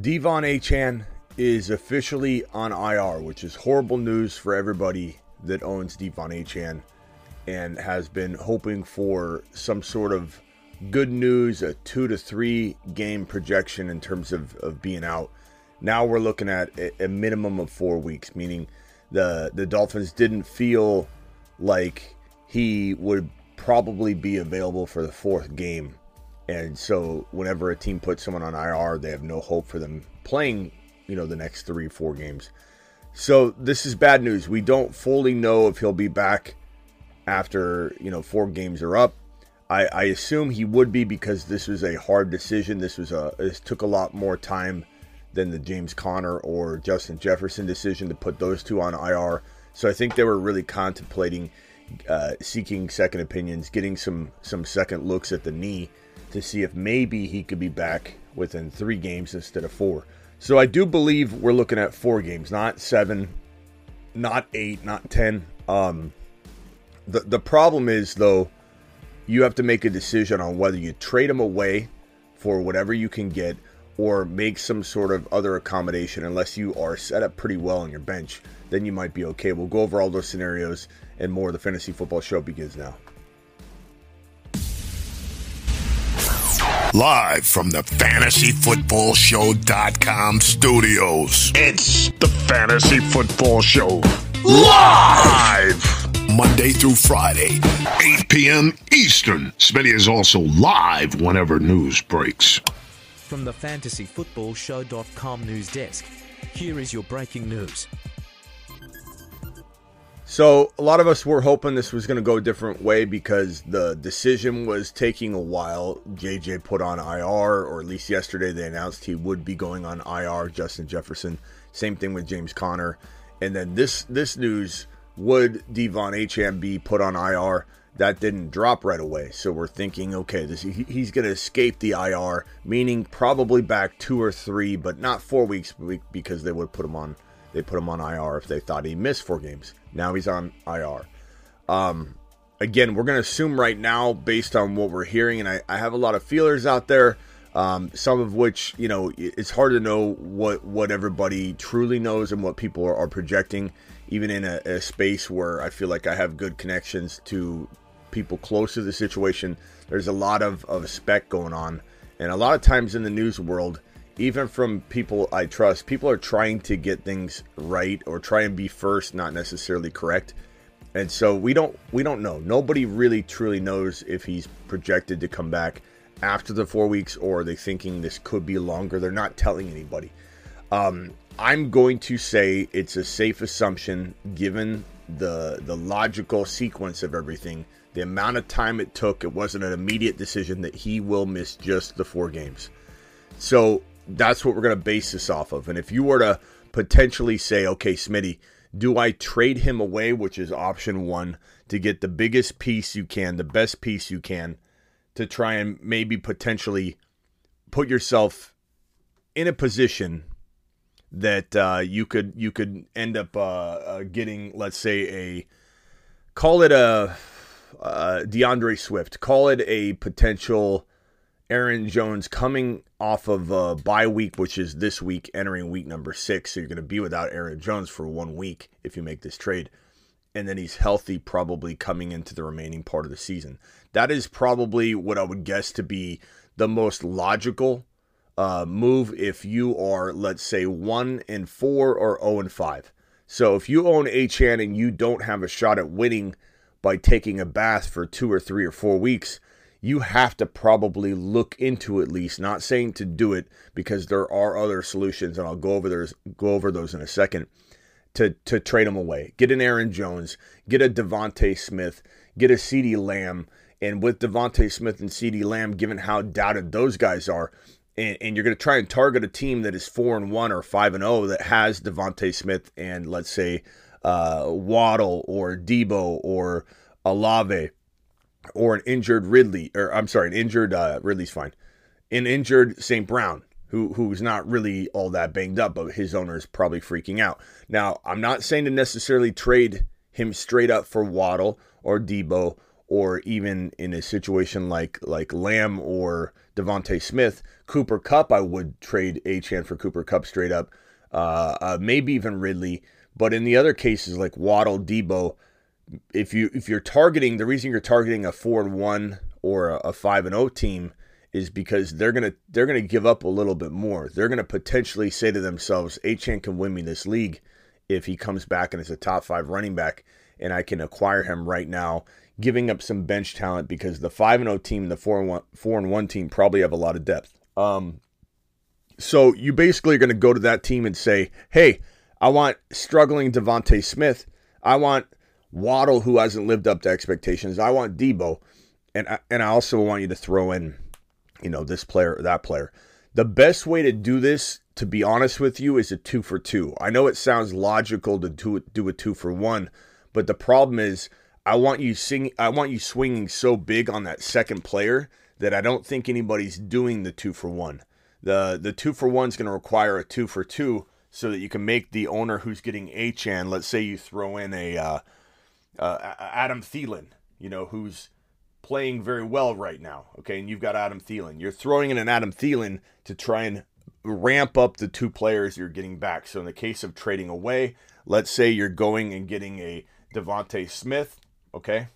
De'Von Achane is officially on IR, which is horrible news for everybody that owns De'Von Achane and has been hoping for some sort of good news, a two to three game projection in terms of, of being out. Now we're looking at a, a minimum of four weeks, meaning the the Dolphins didn't feel like he would probably be available for the fourth game and so whenever a team puts someone on IR, they have no hope for them playing, you know, the next three, four games. So this is bad news. We don't fully know if he'll be back after, you know, four games are up. I, I assume he would be because this was a hard decision. This was a this took a lot more time than the James Conner or Justin Jefferson decision to put those two on IR. So I think they were really contemplating uh, seeking second opinions, getting some some second looks at the knee to see if maybe he could be back within three games instead of four. So I do believe we're looking at four games, not seven, not eight, not ten. Um, the the problem is though, you have to make a decision on whether you trade him away for whatever you can get, or make some sort of other accommodation. Unless you are set up pretty well on your bench, then you might be okay. We'll go over all those scenarios and more. The fantasy football show begins now. Live from the fantasyfootballshow.com studios. It's the Fantasy Football Show. Live! Monday through Friday, 8 p.m. Eastern. Smitty is also live whenever news breaks. From the fantasyfootballshow.com news desk, here is your breaking news. So a lot of us were hoping this was going to go a different way because the decision was taking a while. JJ put on IR, or at least yesterday they announced he would be going on IR. Justin Jefferson, same thing with James Conner, and then this this news would De'Von Achane be put on IR? That didn't drop right away, so we're thinking, okay, this he's going to escape the IR, meaning probably back two or three, but not four weeks because they would put him on they put him on IR if they thought he missed four games. Now he's on IR. Um, again, we're going to assume right now, based on what we're hearing, and I, I have a lot of feelers out there, um, some of which, you know, it's hard to know what, what everybody truly knows and what people are, are projecting, even in a, a space where I feel like I have good connections to people close to the situation. There's a lot of, of spec going on. And a lot of times in the news world, even from people I trust, people are trying to get things right or try and be first, not necessarily correct. And so we don't we don't know. Nobody really truly knows if he's projected to come back after the four weeks or are they thinking this could be longer. They're not telling anybody. Um, I'm going to say it's a safe assumption given the the logical sequence of everything, the amount of time it took. It wasn't an immediate decision that he will miss just the four games. So that's what we're going to base this off of. And if you were to potentially say, okay, Smitty, do I trade him away, which is option one, to get the biggest piece you can, the best piece you can, to try and maybe potentially put yourself in a position that uh, you could you could end up uh, uh, getting, let's say, a call it a uh, D'Andre Swift, call it a potential Aaron Jones coming off of a bye week, which is this week, entering week number six. So you're going to be without Aaron Jones for one week if you make this trade. And then he's healthy, probably coming into the remaining part of the season. That is probably what I would guess to be the most logical uh, move if you are, let's say, one and four or zero oh and five. So if you own Achane and you don't have a shot at winning by taking a bath for two or three or four weeks, you have to probably look into at least not saying to do it because there are other solutions and I'll go over those go over those in a second to to trade them away. Get an Aaron Jones, get a DeVonta Smith, get a CeeDee Lamb and with DeVonta Smith and CeeDee Lamb given how doubted those guys are and, and you're going to try and target a team that is 4 and 1 or 5 and 0 that has DeVonta Smith and let's say uh, Waddle or Deebo or Olave or an injured Ridley, or I'm sorry, an injured uh, Ridley's fine, an injured St. Brown, who who's not really all that banged up, but his owner is probably freaking out. Now, I'm not saying to necessarily trade him straight up for Waddle or Deebo, or even in a situation like like Lamb or DeVonta Smith. Cooper Kupp, I would trade Achane for Cooper Kupp straight up. Uh, uh, maybe even Ridley. But in the other cases like Waddle, Deebo, if you if you're targeting the reason you're targeting a four and one or a, five and zero team is because they're gonna they're gonna give up a little bit more. They're gonna potentially say to themselves, Achane can win me this league if he comes back and is a top five running back, and I can acquire him right now, giving up some bench talent because the five and zero team, the four and one four and one team probably have a lot of depth. Um, so you basically are to go to that team and say, hey, I want struggling DeVonta Smith. I want Waddle, who hasn't lived up to expectations. I want Deebo, And I, and I also want you to throw in, you know, this player or that player. The best way to do this, to be honest with you, is a two for two. I know it sounds logical to do, do a two for one, but the problem is I want you sing, I want you swinging so big on that second player that I don't think anybody's doing the two for one. The the two for one is going to require a two for two so that you can make the owner who's getting Achane. Let's say you throw in a uh, uh, Adam Thielen, you know, who's playing very well right now. Okay, and you've got Adam Thielen. You're throwing in an Adam Thielen to try and ramp up the two players you're getting back. So in the case of trading away, let's say you're going and getting a DeVonta Smith. Okay.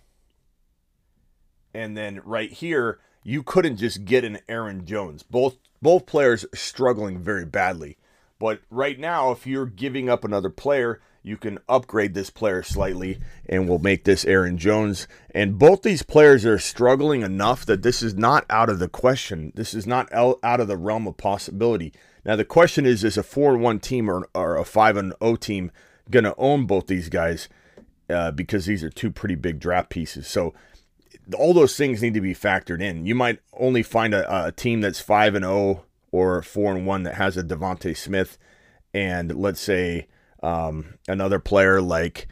And then right here, you couldn't just get an Aaron Jones. Both both players struggling very badly. But right now, if you're giving up another player, you can upgrade this player slightly and we'll make this Aaron Jones. And both these players are struggling enough that this is not out of the question. This is not out of the realm of possibility. Now, the question is is a 4 1 team or, or a 5 0 team going to own both these guys? Uh, because these are two pretty big draft pieces. So all those things need to be factored in. You might only find a, a team that's five and zero oh or four and one that has a DeVonta Smith, and let's say um, another player like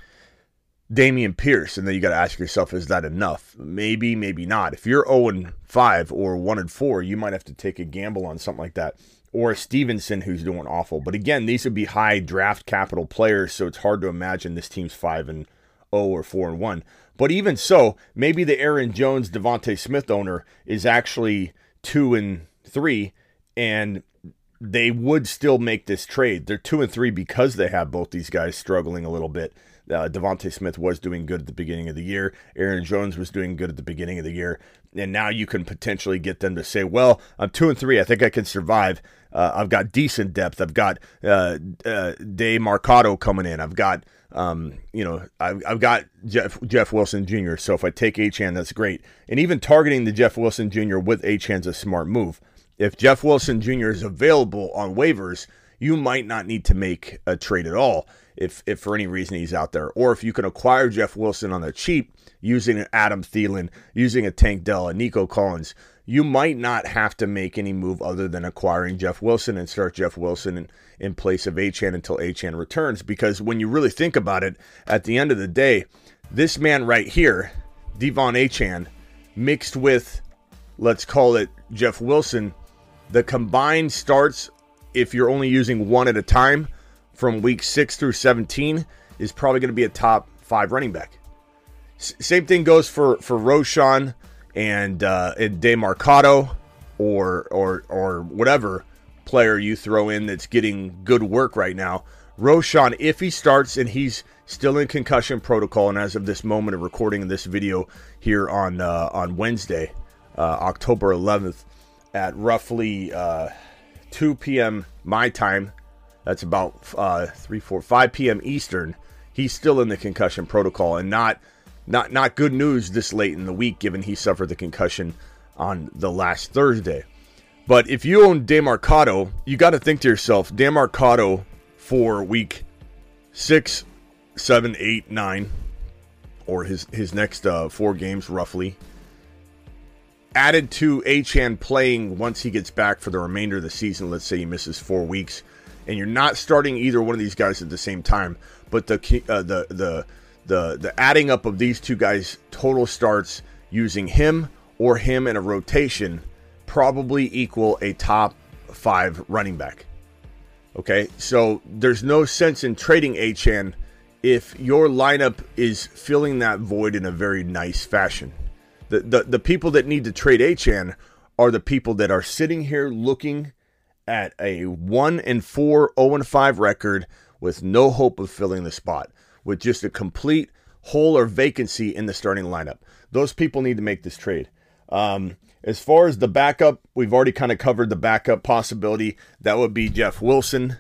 Dameon Pierce, and then you got to ask yourself, is that enough? Maybe, maybe not. If you're zero oh and five or one and four, you might have to take a gamble on something like that. Or Stevenson, who's doing awful. But again, these would be high draft capital players, so it's hard to imagine this team's five and 0 or 4 and 1. But even so, maybe the Aaron Jones DeVonta Smith owner is actually 2 and 3 and they would still make this trade. They're 2 and 3 because they have both these guys struggling a little bit. Uh, DeVonta Smith was doing good at the beginning of the year. Aaron Jones was doing good at the beginning of the year, and now you can potentially get them to say, "Well, I'm two and three. I think I can survive. Uh, I've got decent depth. I've got uh, uh, Demercado coming in. I've got um, you know, I've, I've got Jeff Jeff Wilson Jr. So if I take Achane, that's great. And even targeting the Jeff Wilson Jr. with Achane's a smart move. If Jeff Wilson Jr. is available on waivers, you might not need to make a trade at all if if for any reason he's out there. Or if you can acquire Jeff Wilson on the cheap using an Adam Thielen, using a Tank Dell, a Nico Collins, you might not have to make any move other than acquiring Jeff Wilson and start Jeff Wilson in, in place of Achane until Achane returns. Because when you really think about it, at the end of the day, this man right here, De'Von Achane, mixed with, let's call it Jeff Wilson, the combined starts, if you're only using one at a time, from week 6 through 17, is probably going to be a top five running back. S- same thing goes for, for Roschon and uh, and Demercado or or or whatever player you throw in that's getting good work right now. Roschon, if he starts and he's still in concussion protocol, and as of this moment of recording this video here on uh, on Wednesday, uh, October 11th, at roughly uh, 2 p.m. my time, that's about uh, 3, 4, 5 p.m. Eastern. He's still in the concussion protocol and not not not good news this late in the week, given he suffered the concussion on the last Thursday. But if you own Demercado, you got to think to yourself, Demercado for week six, seven, eight, nine, or his his next uh, four games roughly. Added to Achane playing once he gets back for the remainder of the season. Let's say he misses four weeks, and you're not starting either one of these guys at the same time. But the uh, the the the the adding up of these two guys total starts using him or him in a rotation probably equal a top five running back. Okay, so there's no sense in trading Achane if your lineup is filling that void in a very nice fashion. The, the, the people that need to trade Achane are the people that are sitting here looking at a 1 and 4 0 and 5 record with no hope of filling the spot with just a complete hole or vacancy in the starting lineup. Those people need to make this trade. Um, as far as the backup, we've already kind of covered the backup possibility. That would be Jeff Wilson.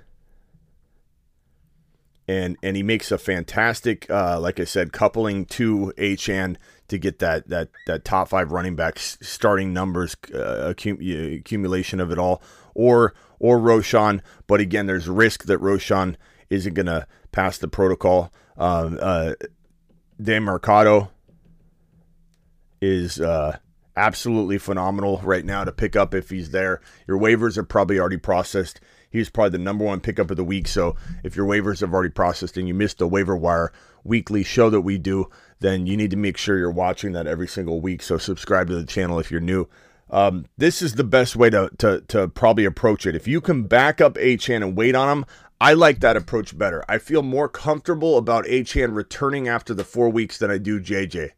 And and he makes a fantastic, uh, like I said, coupling to Achane to get that that that top five running back starting numbers uh, accum- accumulation of it all, or or Roschon. But again, there's risk that Roschon isn't going to pass the protocol. Um, uh, Demercado is uh, absolutely phenomenal right now to pick up if he's there. Your waivers are probably already processed. He's probably the number one pickup of the week. So if your waivers have already processed and you missed the waiver wire weekly show that we do, then you need to make sure you're watching that every single week. So subscribe to the channel if you're new. Um, this is the best way to, to, to probably approach it. If you can back up Achane and wait on him, I like that approach better. I feel more comfortable about Achane returning after the four weeks than I do JJ.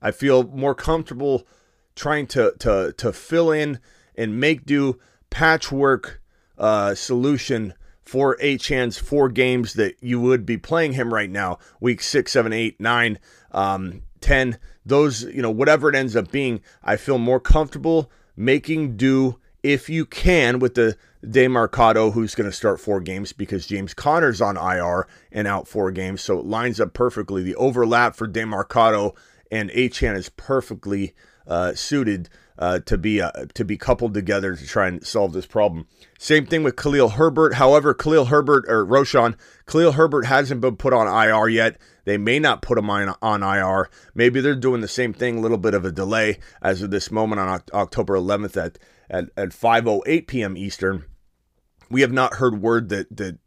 I feel more comfortable trying to to to fill in and make do patchwork uh, solution for Achane's four games that you would be playing him right now, week six, seven, eight, nine, um, ten. Those, you know, whatever it ends up being, I feel more comfortable making do if you can with the Demercado, who's going to start four games because James Conner's on IR and out four games. So it lines up perfectly. The overlap for Demercado and Achane is perfectly uh, suited uh, to be uh, to be coupled together to try and solve this problem. Same thing with Khalil Herbert. However, Khalil Herbert or Roschon, Khalil Herbert hasn't been put on IR yet. They may not put him on, on IR. Maybe they're doing the same thing, a little bit of a delay as of this moment on October 11th at at, at 5:08 p.m. Eastern. We have not heard word that that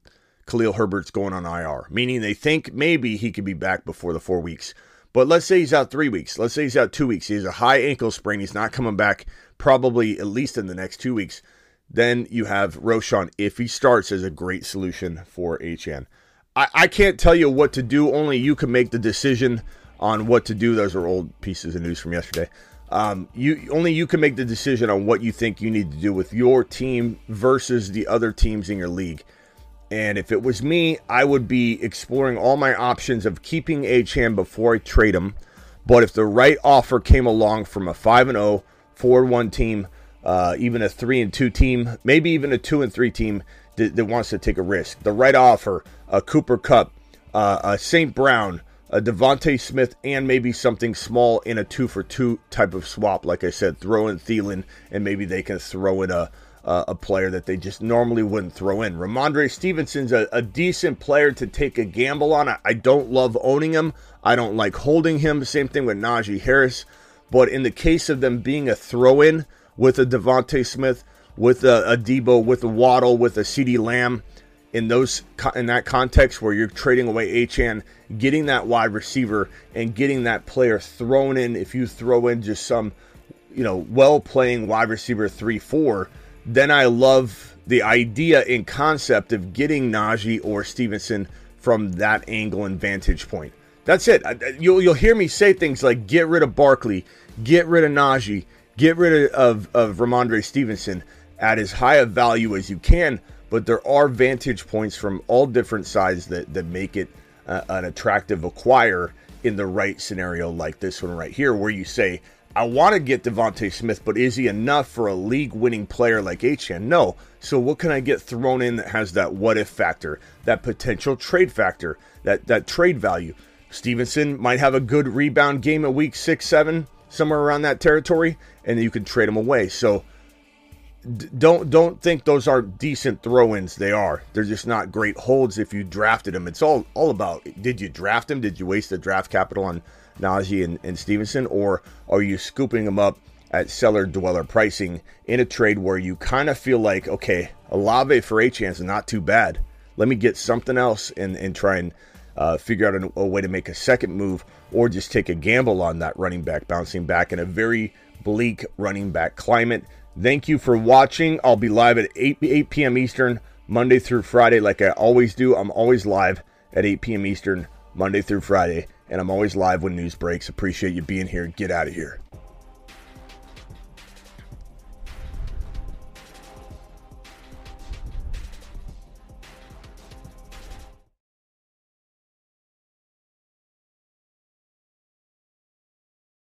Khalil Herbert's going on IR, meaning they think maybe he could be back before the four weeks. But let's say he's out three weeks. Let's say he's out two weeks. He has a high ankle sprain. He's not coming back probably at least in the next two weeks. Then you have Roschon, if he starts, as a great solution for Achane. I, I can't tell you what to do. Only you can make the decision on what to do. Those are old pieces of news from yesterday. Um, you only you can make the decision on what you think you need to do with your team versus the other teams in your league. And if it was me, I would be exploring all my options of keeping Achane before I trade him. But if the right offer came along from a 5 and 0, 4 1 team, uh, even a 3 and 2 team, maybe even a 2 and 3 team that, that wants to take a risk, the right offer, a Cooper Kupp, uh, a St. Brown, a DeVonta Smith, and maybe something small in a two for two type of swap. Like I said, throw in Thielen, and maybe they can throw in a uh, a player that they just normally wouldn't throw in. Rhamondre Stevenson's a, a decent player to take a gamble on. I, I, don't love owning him. I don't like holding him. Same thing with Najee Harris. But in the case of them being a throw in with a DeVonta Smith, with a, a Deebo, with a Waddle, with a CeeDee Lamb, in those in that context where you're trading away Achane, getting that wide receiver and getting that player thrown in. If you throw in just some, you know, well playing wide receiver three four, then I love the idea and concept of getting Najee or Stevenson from that angle and vantage point. That's it. You'll you'll hear me say things like get rid of Barkley, get rid of Najee, get rid of of Rhamondre Stevenson at as high a value as you can but there are vantage points from all different sides that, that make it uh, an attractive acquire in the right scenario like this one right here, where you say, I want to get DeVonta Smith, but is he enough for a league winning player like Achane? No. So what can I get thrown in that has that what if factor, that potential trade factor, that, that trade value? Stevenson might have a good rebound game at week six, seven, somewhere around that territory, and you can trade him away. So don't don't think those are decent throw-ins. They are. They're just not great holds if you drafted them. It's all all about did you draft them? Did you waste the draft capital on Najee and, and Stevenson, or are you scooping them up at cellar dweller pricing in a trade where you kind of feel like okay, Olave for Achane is not too bad. Let me get something else and and try and uh, figure out a, a way to make a second move, or just take a gamble on that running back bouncing back in a very bleak running back climate. Thank you for watching. I'll be live at 8, 8 p.m. Eastern, Monday through Friday, like I always do. I'm always live at 8 p.m. Eastern, Monday through Friday, and I'm always live when news breaks. Appreciate you being here. Get out of here.